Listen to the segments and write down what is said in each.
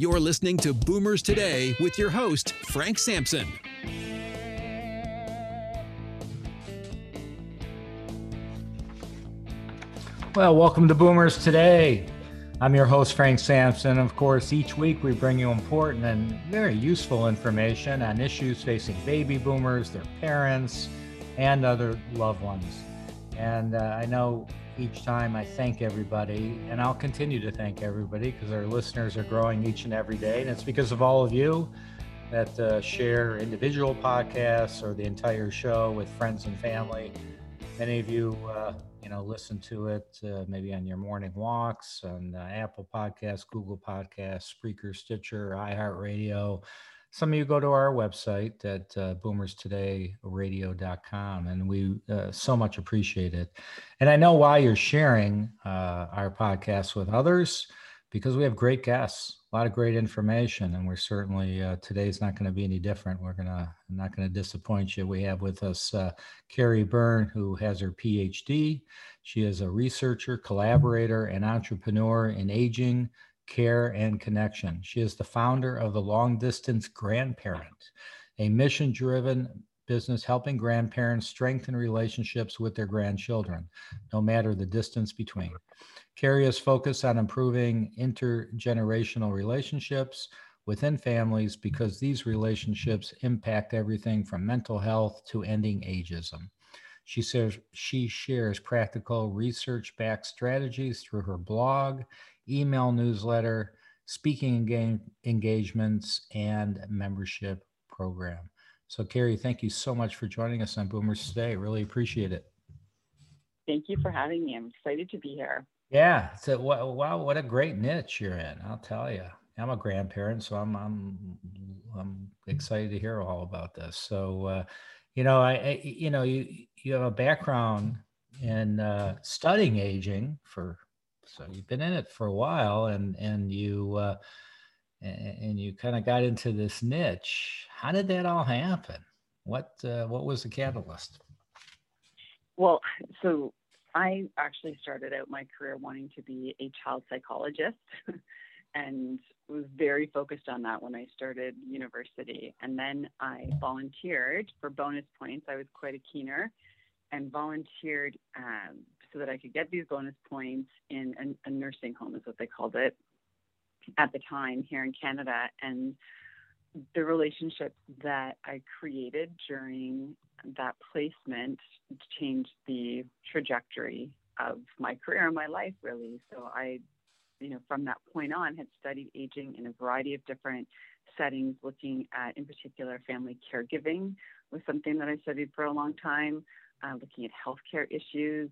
You're listening to Boomers Today with your host, Frank Sampson. Well, welcome to Boomers Today. I'm your host, Frank Sampson. Of course, each week we bring you important and very useful information on issues facing baby boomers, their parents, and other loved ones. And uh, I know each time I thank everybody, and I'll continue to thank everybody because our listeners are growing each and every day. And it's because of all of you that uh, share individual podcasts or the entire show with friends and family. Many of you, uh, you know, listen to it uh, maybe on your morning walks on uh, Apple Podcasts, Google Podcasts, Spreaker, Stitcher, iHeartRadio some of you go to our website at uh, boomerstodayradio.com and we uh, so much appreciate it. And i know why you're sharing uh, our podcast with others because we have great guests a lot of great information and we're certainly uh, today's not going to be any different. We're gonna not going to disappoint you. We have with us uh, kerry byrne who has her phd she is a researcher collaborator and entrepreneur in aging care, and connection. She is the founder of the Long Distance Grandparent, a mission driven business helping grandparents strengthen relationships with their grandchildren, no matter the distance between. Kerry is focused on improving intergenerational relationships within families because these relationships impact everything from mental health to ending ageism. She says she shares practical research backed strategies through her blog email newsletter, speaking engagements, and membership program. So, Kerry, thank you so much for joining us on Boomers Today. Really appreciate it. Thank you for having me. I'm excited to be here. Yeah. So, wow, what a great niche you're in. I'll tell you. I'm a grandparent, so I'm I'm I'm excited to hear all about this. So, uh, you know, I, I, you know you you have a background in uh, studying aging for so you've been in it for a while, and and you uh, and you kind of got into this niche. How did that all happen? What uh, what was the catalyst? Well, so I actually started out my career wanting to be a child psychologist. and was very focused on that when I started university. And then I volunteered for bonus points. I was quite a keener and volunteered um, so that I could get these bonus points in a, a nursing home, is what they called it at the time here in Canada. And the relationships that I created during that placement changed the trajectory of my career and my life, really. So I, you know, from that point on, had studied aging in a variety of different settings, looking at, in particular, family caregiving was something that I studied for a long time, uh, looking at healthcare issues,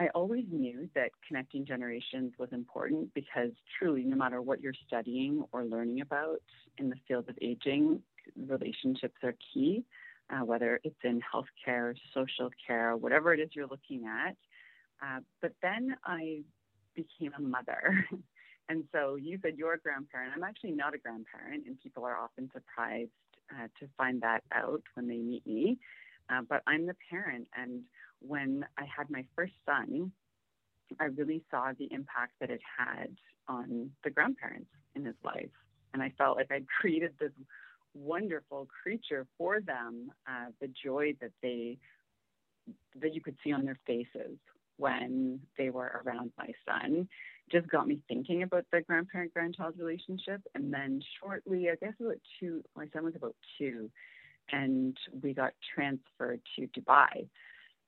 I always knew that connecting generations was important because truly, no matter what you're studying or learning about in the field of aging, relationships are key, uh, whether it's in healthcare, social care, whatever it is you're looking at. Uh, but then I became a mother. and so you said you're a grandparent. I'm actually not a grandparent, and people are often surprised uh, to find that out when they meet me. Uh, but I'm the parent, and when I had my first son, I really saw the impact that it had on the grandparents in his life. And I felt like I'd created this wonderful creature for them, uh, the joy that they that you could see on their faces when they were around my son just got me thinking about the grandparent grandchild relationship and then shortly i guess about two my son was about two and we got transferred to dubai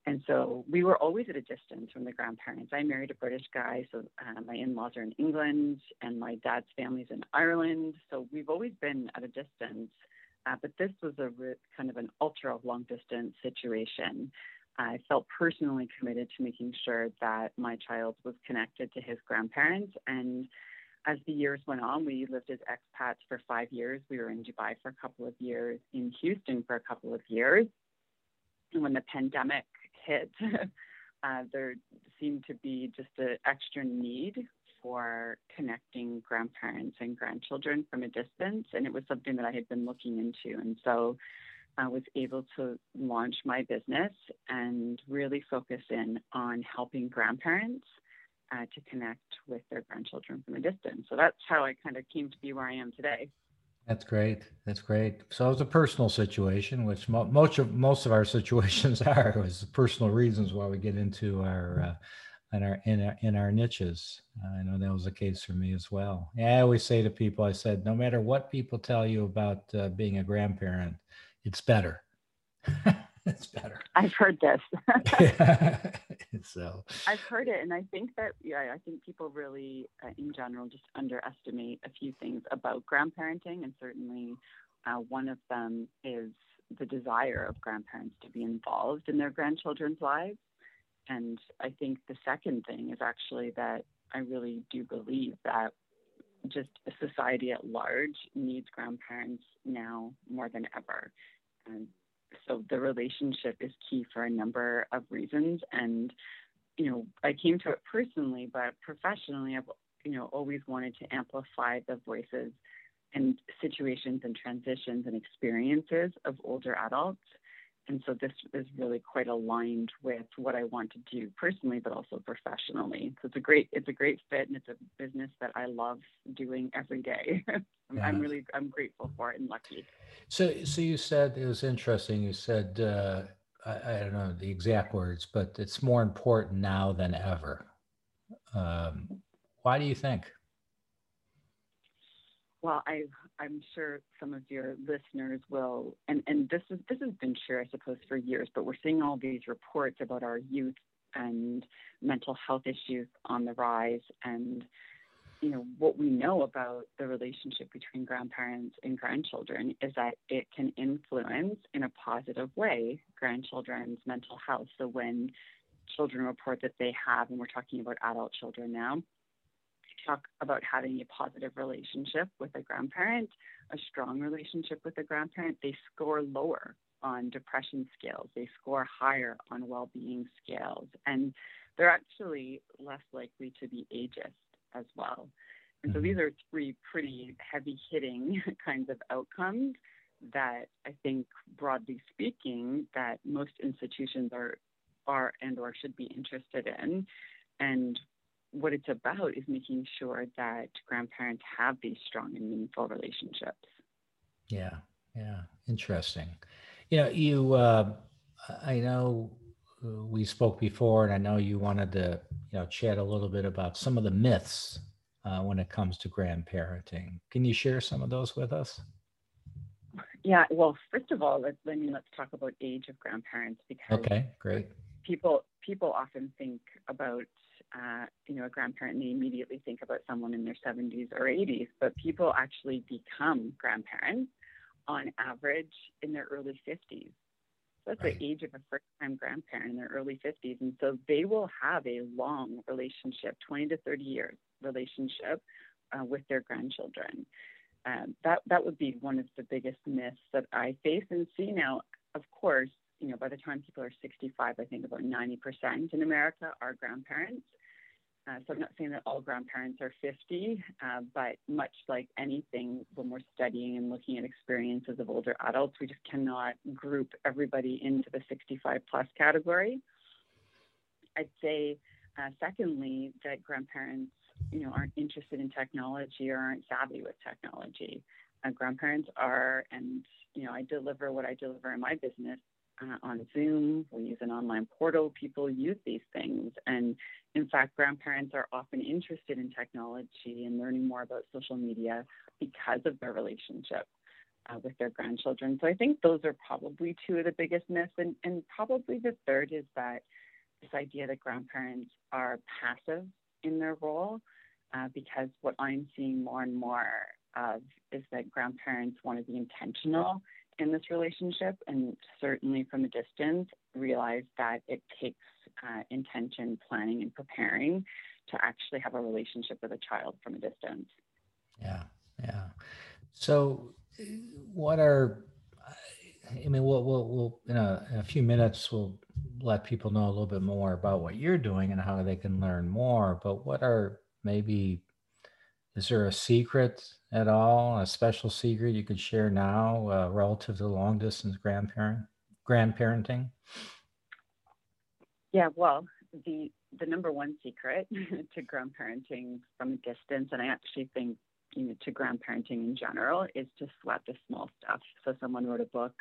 and so we were always at a distance from the grandparents. I married a British guy, so uh, my in laws are in England, and my dad's family's in Ireland. So we've always been at a distance. Uh, but this was a re- kind of an ultra long distance situation. I felt personally committed to making sure that my child was connected to his grandparents. And as the years went on, we lived as expats for five years. We were in Dubai for a couple of years, in Houston for a couple of years. And when the pandemic hit, uh, there seemed to be just an extra need for connecting grandparents and grandchildren from a distance. And it was something that I had been looking into. And so I was able to launch my business and really focus in on helping grandparents uh, to connect with their grandchildren from a distance. So that's how I kind of came to be where I am today. That's great. That's great. So it was a personal situation, which mo- most of most of our situations are. It was personal reasons why we get into our uh, in our in our in our niches. I know that was the case for me as well. Yeah, I always say to people, I said, no matter what people tell you about uh, being a grandparent, it's better. it's better. I've heard this. so I've heard it, and I think that yeah, I think people really, uh, in general, just underestimate a few things about grandparenting, and certainly uh, one of them is the desire of grandparents to be involved in their grandchildren's lives. And I think the second thing is actually that I really do believe that just society at large needs grandparents now more than ever. And so the relationship is key for a number of reasons. And, you know, I came to it personally, but professionally, I've, you know, always wanted to amplify the voices and situations and transitions and experiences of older adults and so this is really quite aligned with what I want to do personally, but also professionally. So it's a great it's a great fit, and it's a business that I love doing every day. I'm, yeah. I'm, really I'm grateful for it and lucky. So so you said it was interesting. You said uh, I, I, don't know the exact words, but it's more important now than ever. Um, why do you think? well, I, I'm sure some of your listeners will, and, and this is this has been true, I suppose, for years. But we're seeing all these reports about our youth and mental health issues on the rise, and you know what we know about the relationship between grandparents and grandchildren is that it can influence in a positive way grandchildren's mental health. So when children report that they have, and we're talking about adult children now talk about having a positive relationship with a grandparent, a strong relationship with a grandparent, they score lower on depression scales. They score higher on well being scales. And they're actually less likely to be ageist as well. And so these mm-hmm. are three pretty heavy hitting kinds of outcomes that I think, broadly speaking, that most institutions are are and or should be interested in. And what it's about is making sure that grandparents have these strong and meaningful relationships. Yeah, yeah, interesting. You know, you, uh, I know we spoke before, and I know you wanted to, you know, chat a little bit about some of the myths uh, when it comes to grandparenting. Can you share some of those with us? Yeah, well, first of all, let's, I mean, let's talk about age of grandparents because okay, great. People people often think about uh, you know, a grandparent and they immediately think about someone in their 70s or 80s, but people actually become grandparents on average in their early 50s. So that's right. the age of a first time grandparent in their early 50s. And so they will have a long relationship, 20 to 30 years relationship uh, with their grandchildren. Um, that, that would be one of the biggest myths that I face and see now. Of course, you know, by the time people are 65, I think about 90% in America are grandparents. Uh, so I'm not saying that all grandparents are 50, uh, but much like anything, when we're studying and looking at experiences of older adults, we just cannot group everybody into the 65 plus category. I'd say, uh, secondly, that grandparents, you know, aren't interested in technology or aren't savvy with technology. Uh, grandparents are, and you know, I deliver what I deliver in my business uh, on Zoom. We use an online portal. People use these things. And in fact, grandparents are often interested in technology and learning more about social media because of their relationship uh, with their grandchildren. So I think those are probably two of the biggest myths. And, and probably the third is that this idea that grandparents are passive in their role, uh, because what I'm seeing more and more of is that grandparents want to be intentional in this relationship and certainly from a distance realize that it takes uh, intention, planning, and preparing to actually have a relationship with a child from a distance. Yeah, yeah. So, what are I mean, we'll, we'll, we'll in, a, in a few minutes, we'll let people know a little bit more about what you're doing and how they can learn more. But what are maybe is there a secret at all, a special secret you could share now uh, relative to long distance grandparent grandparenting? Yeah, well, the the number one secret to grandparenting from a distance, and I actually think you know, to grandparenting in general, is to sweat the small stuff. So someone wrote a book,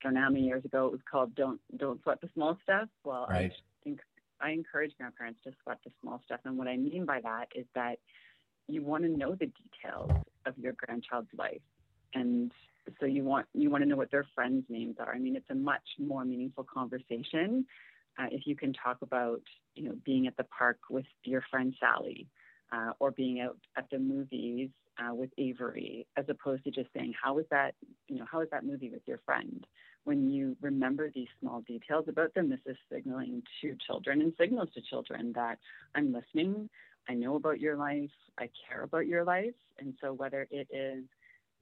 I don't know how many years ago, it was called "Don't Don't Sweat the Small Stuff." Well, right. I think I encourage grandparents to sweat the small stuff, and what I mean by that is that you want to know the details of your grandchild's life, and so you want you want to know what their friends' names are. I mean, it's a much more meaningful conversation uh, if you can talk about you know being at the park with your friend Sally, uh, or being out at the movies uh, with Avery, as opposed to just saying how was that you know how was that movie with your friend. When you remember these small details about them, this is signaling to children and signals to children that I'm listening. I know about your life. I care about your life. And so whether it is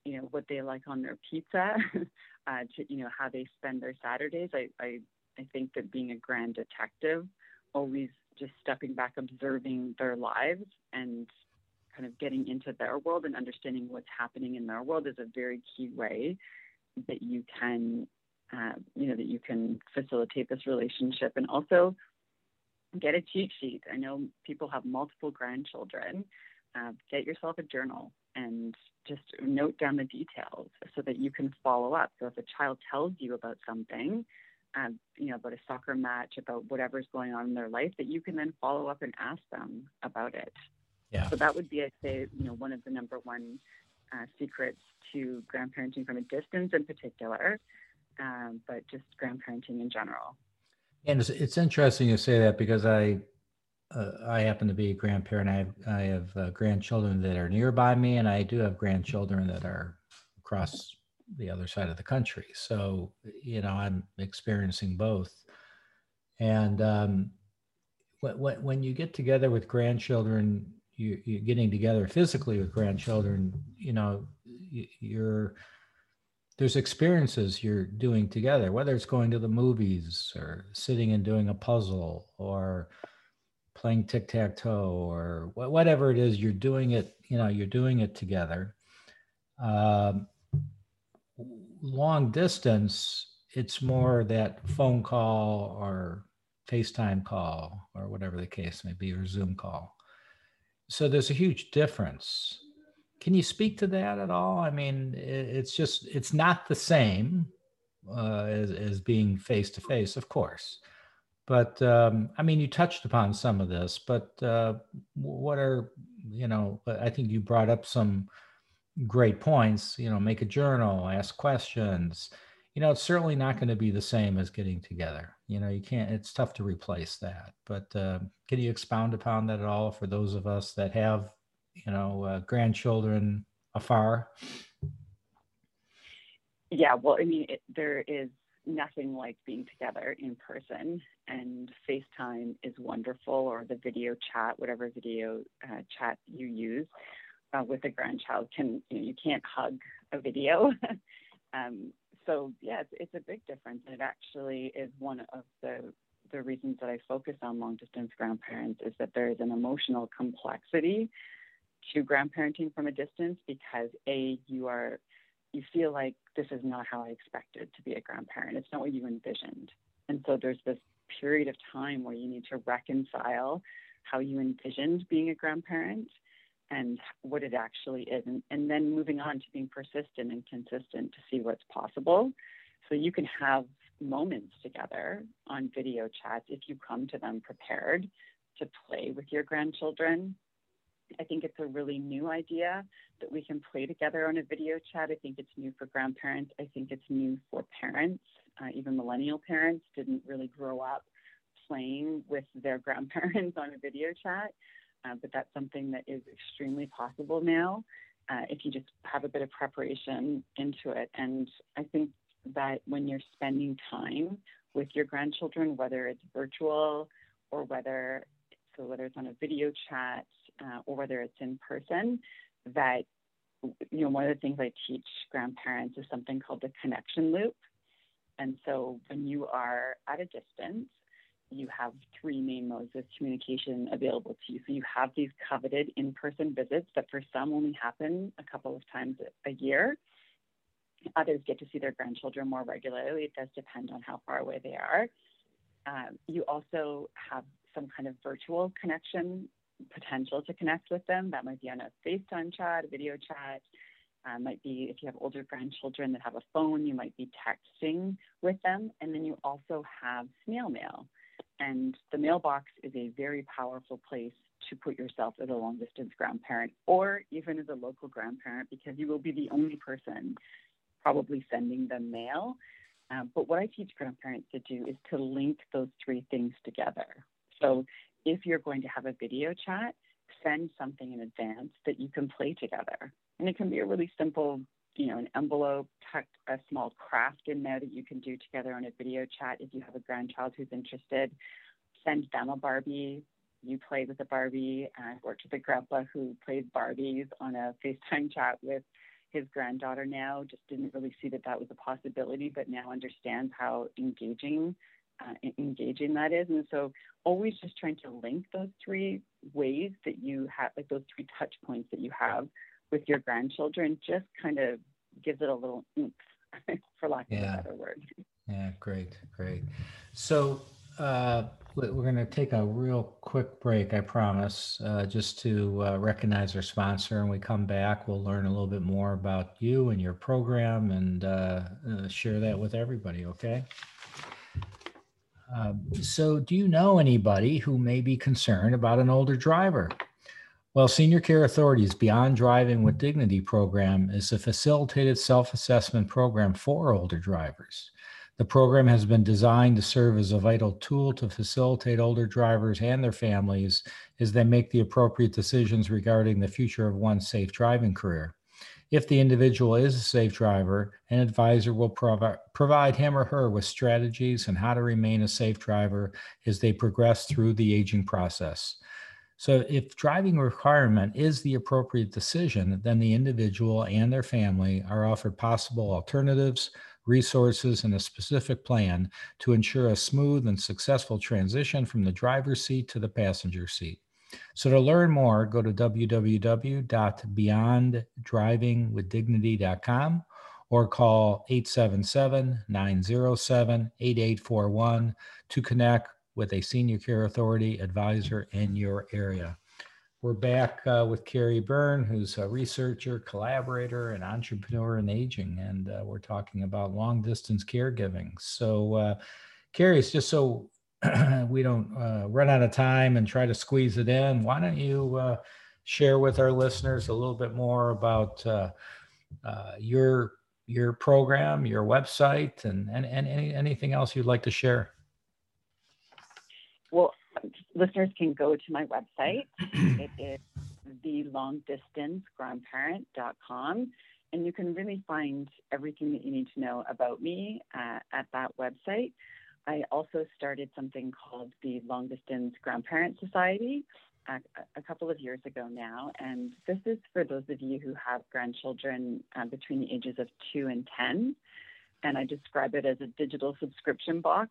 you know what they like on their pizza, uh, to you know how they spend their Saturdays. I, I I think that being a grand detective, always just stepping back, observing their lives, and kind of getting into their world and understanding what's happening in their world is a very key way that you can, uh, you know, that you can facilitate this relationship and also get a cheat sheet. I know people have multiple grandchildren. Uh, get yourself a journal and just note down the details so that you can follow up. So if a child tells you about something, um, you know, about a soccer match, about whatever's going on in their life, that you can then follow up and ask them about it. Yeah. So that would be, I'd say, you know, one of the number one uh, secrets to grandparenting from a distance in particular, um, but just grandparenting in general. And it's, it's interesting you say that because I uh, I happen to be a grandparent. I have, I have uh, grandchildren that are nearby me, and I do have grandchildren that are across the other side of the country. So, you know, I'm experiencing both. And um, when, when you get together with grandchildren, you, you're getting together physically with grandchildren, you know, you're there's experiences you're doing together, whether it's going to the movies or sitting and doing a puzzle or playing tic tac toe or whatever it is you're doing it you know you're doing it together. Um, long distance it's more that phone call or facetime call or whatever the case may be or zoom call. So there's a huge difference can you speak to that at all i mean it's just it's not the same uh, as, as being face to face of course but um, I mean, you touched upon some of this, but uh, what are, you know, I think you brought up some great points, you know, make a journal, ask questions. You know, it's certainly not going to be the same as getting together. You know, you can't, it's tough to replace that. But uh, can you expound upon that at all for those of us that have, you know, uh, grandchildren afar? Yeah, well, I mean, it, there is nothing like being together in person and FaceTime is wonderful or the video chat, whatever video uh, chat you use uh, with a grandchild can, you, know, you can't hug a video. um, so yeah, it's, it's, a big difference. And it actually is one of the, the reasons that I focus on long distance grandparents is that there is an emotional complexity to grandparenting from a distance because a, you are you feel like this is not how I expected to be a grandparent. It's not what you envisioned. And so there's this period of time where you need to reconcile how you envisioned being a grandparent and what it actually is. And, and then moving on to being persistent and consistent to see what's possible. So you can have moments together on video chats if you come to them prepared to play with your grandchildren I think it's a really new idea that we can play together on a video chat. I think it's new for grandparents. I think it's new for parents. Uh, even millennial parents didn't really grow up playing with their grandparents on a video chat, uh, but that's something that is extremely possible now uh, if you just have a bit of preparation into it. And I think that when you're spending time with your grandchildren, whether it's virtual or whether so whether it's on a video chat uh, or whether it's in person, that you know one of the things I teach grandparents is something called the connection loop. And so when you are at a distance, you have three main modes of communication available to you. So you have these coveted in-person visits that for some only happen a couple of times a year. Others get to see their grandchildren more regularly. It does depend on how far away they are. Um, you also have some kind of virtual connection potential to connect with them. That might be on a FaceTime chat, a video chat. Uh, might be if you have older grandchildren that have a phone, you might be texting with them. And then you also have snail mail. And the mailbox is a very powerful place to put yourself as a long distance grandparent or even as a local grandparent because you will be the only person probably sending them mail. Um, but what I teach grandparents to do is to link those three things together. So if you're going to have a video chat, send something in advance that you can play together. And it can be a really simple, you know, an envelope, tuck a small craft in there that you can do together on a video chat if you have a grandchild who's interested. Send them a Barbie. You play with a Barbie. I've worked with a grandpa who played Barbies on a FaceTime chat with his granddaughter now. Just didn't really see that that was a possibility, but now understands how engaging uh, engaging that is. And so always just trying to link those three ways that you have, like those three touch points that you have with your grandchildren, just kind of gives it a little oomph, for lack yeah. of a better word. Yeah, great, great. So uh, we're going to take a real quick break, I promise, uh, just to uh, recognize our sponsor. And we come back, we'll learn a little bit more about you and your program and uh, uh, share that with everybody, okay? Um, so, do you know anybody who may be concerned about an older driver? Well, Senior Care Authority's Beyond Driving with Dignity program is a facilitated self assessment program for older drivers. The program has been designed to serve as a vital tool to facilitate older drivers and their families as they make the appropriate decisions regarding the future of one's safe driving career. If the individual is a safe driver, an advisor will provi- provide him or her with strategies on how to remain a safe driver as they progress through the aging process. So, if driving requirement is the appropriate decision, then the individual and their family are offered possible alternatives, resources, and a specific plan to ensure a smooth and successful transition from the driver's seat to the passenger seat. So to learn more, go to www.beyonddrivingwithdignity.com or call 877-907-8841 to connect with a senior care authority advisor in your area. We're back uh, with Kerry Byrne, who's a researcher, collaborator, and entrepreneur in aging, and uh, we're talking about long distance caregiving. So, uh, Kerry, it's just so we don't uh, run out of time and try to squeeze it in, why don't you uh, share with our listeners a little bit more about uh, uh your your program, your website, and, and, and any, anything else you'd like to share? Well, listeners can go to my website. it is thelongdistancegrandparent.com. And you can really find everything that you need to know about me uh, at that website. I also started something called the Long Distance Grandparent Society a, a, couple of years ago now. And this is for those of you who have grandchildren uh, between the ages of two and 10. And I describe it as a digital subscription box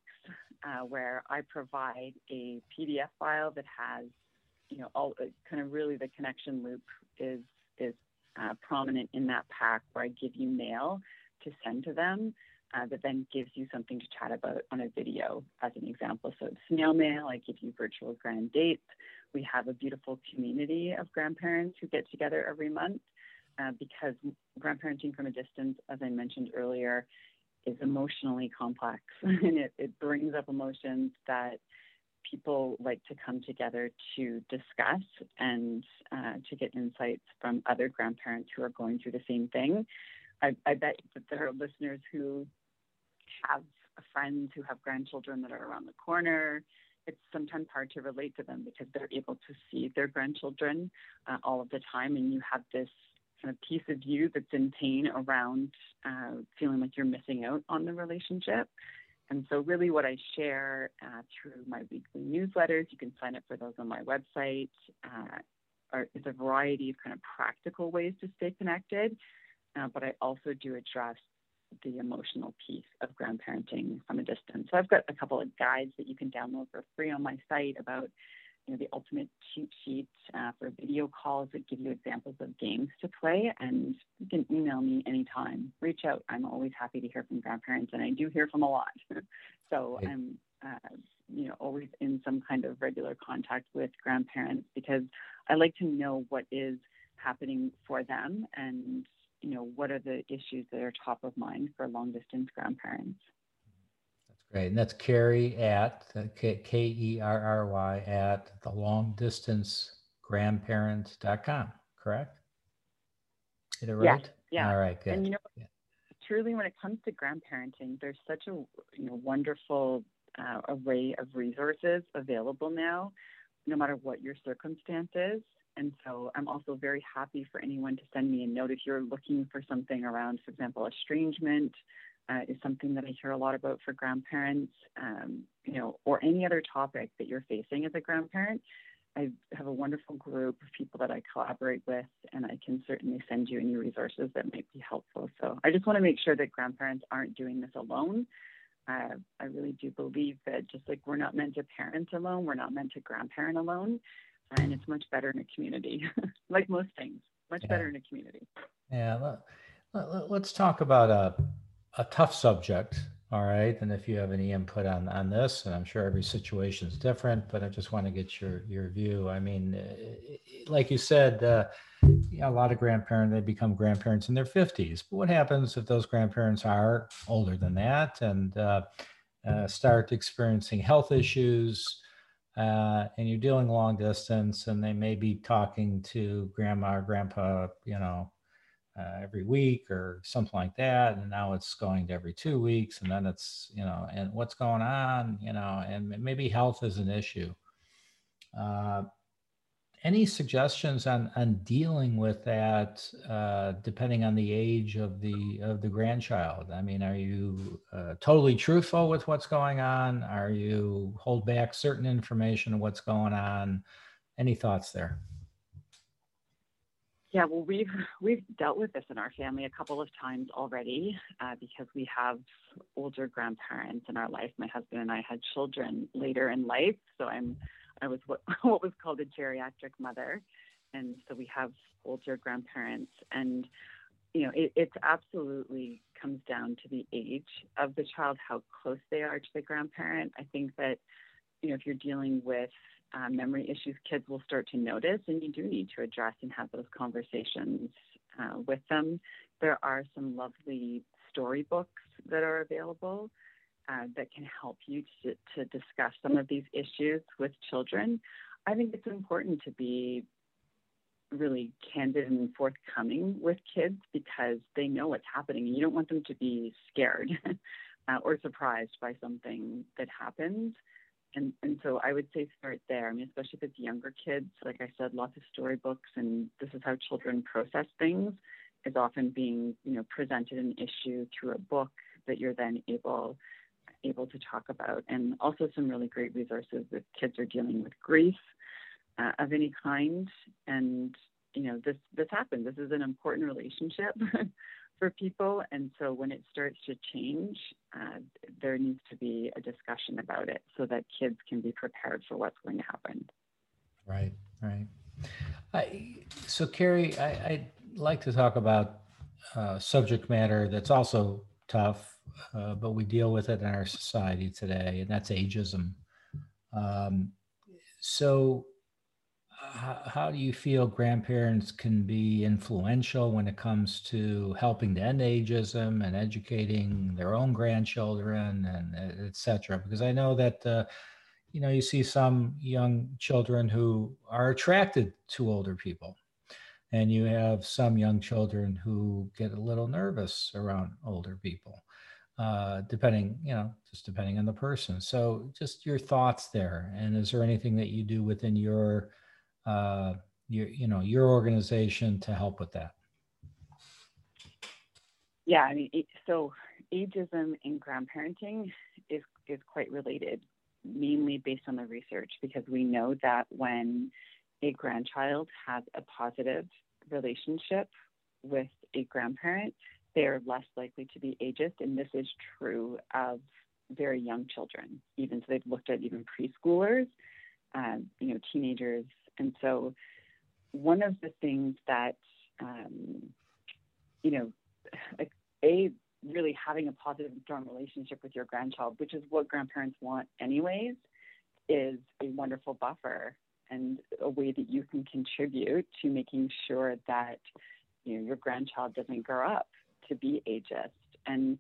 uh, where I provide a PDF file that has, you know, all uh, kind of really the connection loop is, is uh, prominent in that pack where I give you mail to send to them uh, that then gives you something to chat about on a video as an example. So it's snail mail, I give you virtual grand dates. We have a beautiful community of grandparents who get together every month uh, because grandparenting from a distance, as I mentioned earlier, is emotionally complex and it, it brings up emotions that people like to come together to discuss and uh, to get insights from other grandparents who are going through the same thing. I, I bet that there are listeners who have friends who have grandchildren that are around the corner. It's sometimes hard to relate to them because they're able to see their grandchildren uh, all of the time, and you have this kind of piece of you that's in pain around uh, feeling like you're missing out on the relationship. And so, really, what I share uh, through my weekly newsletters, you can sign up for those on my website, uh, are, is a variety of kind of practical ways to stay connected. Uh, but I also do address the emotional piece of grandparenting from a distance. So I've got a couple of guides that you can download for free on my site about you know, the ultimate cheat sheet uh, for video calls that give you examples of games to play. And you can email me anytime. Reach out. I'm always happy to hear from grandparents, and I do hear from a lot. so right. I'm, uh, you know, always in some kind of regular contact with grandparents because I like to know what is happening for them and you know what are the issues that are top of mind for long distance grandparents. That's great. And that's Kerry at K E R R Y at the long distance grandparent.com, correct? Get it right? Yeah. All right, good. And you know, yeah. truly when it comes to grandparenting, there's such a you know wonderful uh, array of resources available now, no matter what your circumstances. And so I'm also very happy for anyone to send me a note if you're looking for something around, for example, estrangement, uh, is something that I hear a lot about for grandparents, um, you know, or any other topic that you're facing as a grandparent. I have a wonderful group of people that I collaborate with, and I can certainly send you any resources that might be helpful. So I just want to make sure that grandparents aren't doing this alone. Uh, I really do believe that just like we're not meant to parent alone, we're not meant to grandparent alone, and it's much better in a community, like most things, much yeah. better in a community. Yeah, let, us talk about uh, a tough subject. All right. And if you have any input on, on this, and I'm sure every situation is different, but I just want to get your, your view. I mean, uh, like you said, uh, yeah, a lot of grandparents, they become grandparents in their 50s. But what happens if those grandparents are older than that and uh, uh, start experiencing health issues? Uh, and you're dealing long distance, and they may be talking to grandma or grandpa, you know, uh, every week or something like that and now it's going to every two weeks and then it's you know and what's going on you know and maybe health is an issue. Uh, any suggestions on on dealing with that uh, depending on the age of the of the grandchild? I mean are you uh, totally truthful with what's going on? Are you hold back certain information of what's going on? Any thoughts there? Yeah, well, we've we've dealt with this in our family a couple of times already uh, because we have older grandparents in our life. My husband and I had children later in life, so I'm I was what what was called a geriatric mother, and so we have older grandparents, and you know it, absolutely comes down to the age of the child, how close they are to the grandparent. I think that you know if you're dealing with uh, memory issues kids will start to notice, and you do need to address and have those conversations uh, with them. There are some lovely storybooks that are available uh, that can help you to, to discuss some of these issues with children. I think it's important to be really candid and forthcoming with kids because they know what's happening. You don't want them to be scared uh, or surprised by something that happens and and so I would say start there. I mean, especially if it's younger kids, like I said, lots of storybooks, and this is how children process things. Is often being you know presented an issue through a book that you're then able able to talk about, and also some really great resources if kids are dealing with grief uh, of any kind. And you know this this happens. This is an important relationship for people. And so when it starts to change, uh, there needs to be a discussion about it so that kids can be prepared for what's going to happen. Right, right. I, so, Kerry, I, would like to talk about uh, subject matter that's also tough, uh, but we deal with it in our society today, and that's ageism. Um, so, how, how do you feel grandparents can be influential when it comes to helping to end ageism and educating their own grandchildren and et cetera? Because I know that, uh, you know, you see some young children who are attracted to older people. And you have some young children who get a little nervous around older people, uh, depending, you know, just depending on the person. So, just your thoughts there. And is there anything that you do within your uh, your you know your organization to help with that? Yeah, I mean, so ageism in grandparenting is is quite related, mainly based on the research, because we know that when a grandchild has a positive relationship with a grandparent, they are less likely to be ageist, and this is true of very young children. Even so, they've looked at even preschoolers uh, you know, teenagers. And so, one of the things that, um, you know, like a really having a positive and strong relationship with your grandchild, which is what grandparents want anyways, is a wonderful buffer and a way that you can contribute to making sure that you know your grandchild doesn't grow up to be ageist. And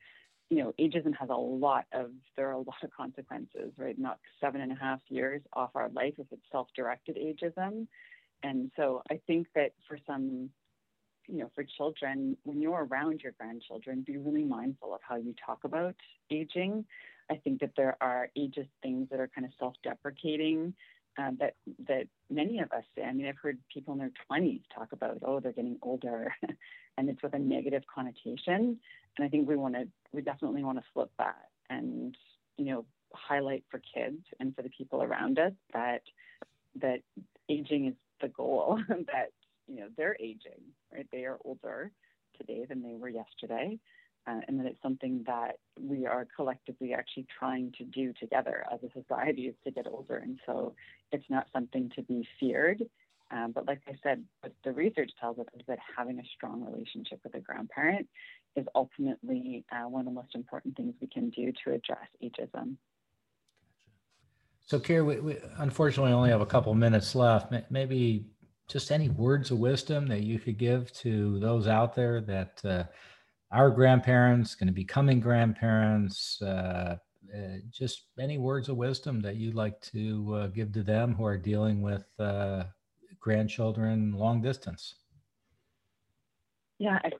you know ageism has a lot of there are a lot of consequences right? Not seven and a half years off our life if it's self-directed ageism. And so i think that for some you know for children when you're around your grandchildren be really mindful of how you talk about aging. I think that there are ageist things that are kind of self-deprecating um, that that many of us say. I mean, I've heard people in their 20s talk about, oh, they're getting older, and it's with a negative connotation. And I think we want to, we definitely want to flip that and you know highlight for kids and for the people around us that that aging is the goal. that you know they're aging, right? They are older today than they were yesterday, uh, and that it's something that we are collectively actually trying to do together as a society is to get older. And so it's not something to be feared. Um, but like I said, what the research tells us is that having a strong relationship with a grandparent is ultimately uh, one of the most important things we can do to address ageism. So, Kerry, we, we unfortunately only have a couple minutes left. Maybe just any words of wisdom that you could give to those out there that uh, our grandparents, going to be coming grandparents, uh, uh, just any words of wisdom that you'd like to uh, give to them who are dealing with uh, grandchildren long distance. Yeah, I,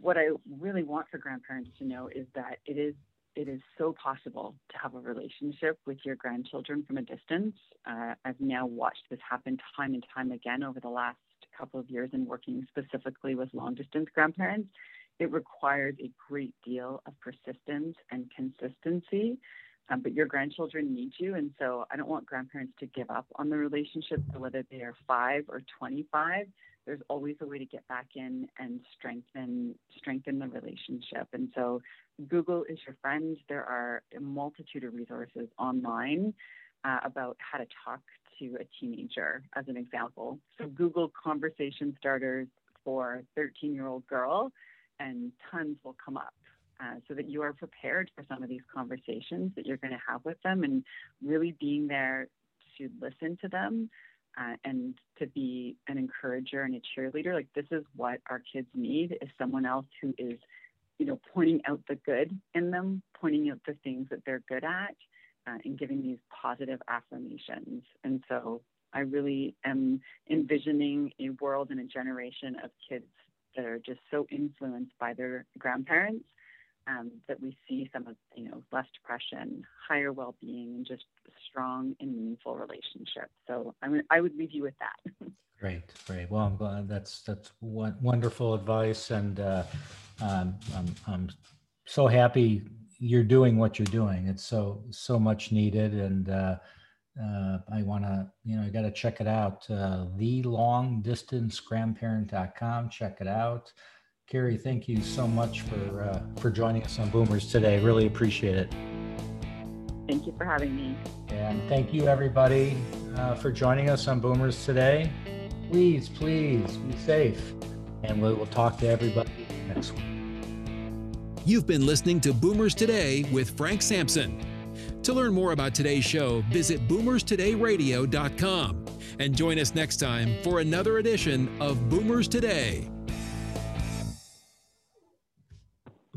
what I really want for grandparents to know is that it is it is so possible to have a relationship with your grandchildren from a distance. Uh, I've now watched this happen time and time again over the last couple of years in working specifically with long distance grandparents it requires a great deal of persistence and consistency. Um, but your grandchildren need you. And so I don't want grandparents to give up on the relationship, whether they are five or 25. There's always a way to get back in and strengthen strengthen the relationship. And so Google is your friend. There are a multitude of resources online uh, about how to talk to a teenager, as an example. So Google conversation starters for 13 year old girl and tons will come up. Uh, so that you are prepared for some of these conversations that you're going to have with them and really being there to listen to them uh, and to be an encourager and a cheerleader like this is what our kids need is someone else who is you know pointing out the good in them pointing out the things that they're good at uh, and giving these positive affirmations and so i really am envisioning a world and a generation of kids that are just so influenced by their grandparents um, that we see some of you know less depression, higher well-being, and just strong and meaningful relationships. So I mean, I would leave you with that. great, great. Well, I'm glad that's that's wonderful advice, and uh, um, I'm I'm so happy you're doing what you're doing. It's so so much needed, and uh, uh, I want to, you know, I got to check it out. Uh, thelongdistancegrandparent.com. Check it out. Kerry, thank you so much for uh, for joining us on Boomers today. Really appreciate it. Thank you for having me. And thank you, everybody, uh, for joining us on Boomers today. Please, please be safe, and we will talk to everybody next week. You've been listening to Boomers Today with Frank Sampson. To learn more about today's show, visit boomerstodayradio.com and join us next time for another edition of Boomers Today.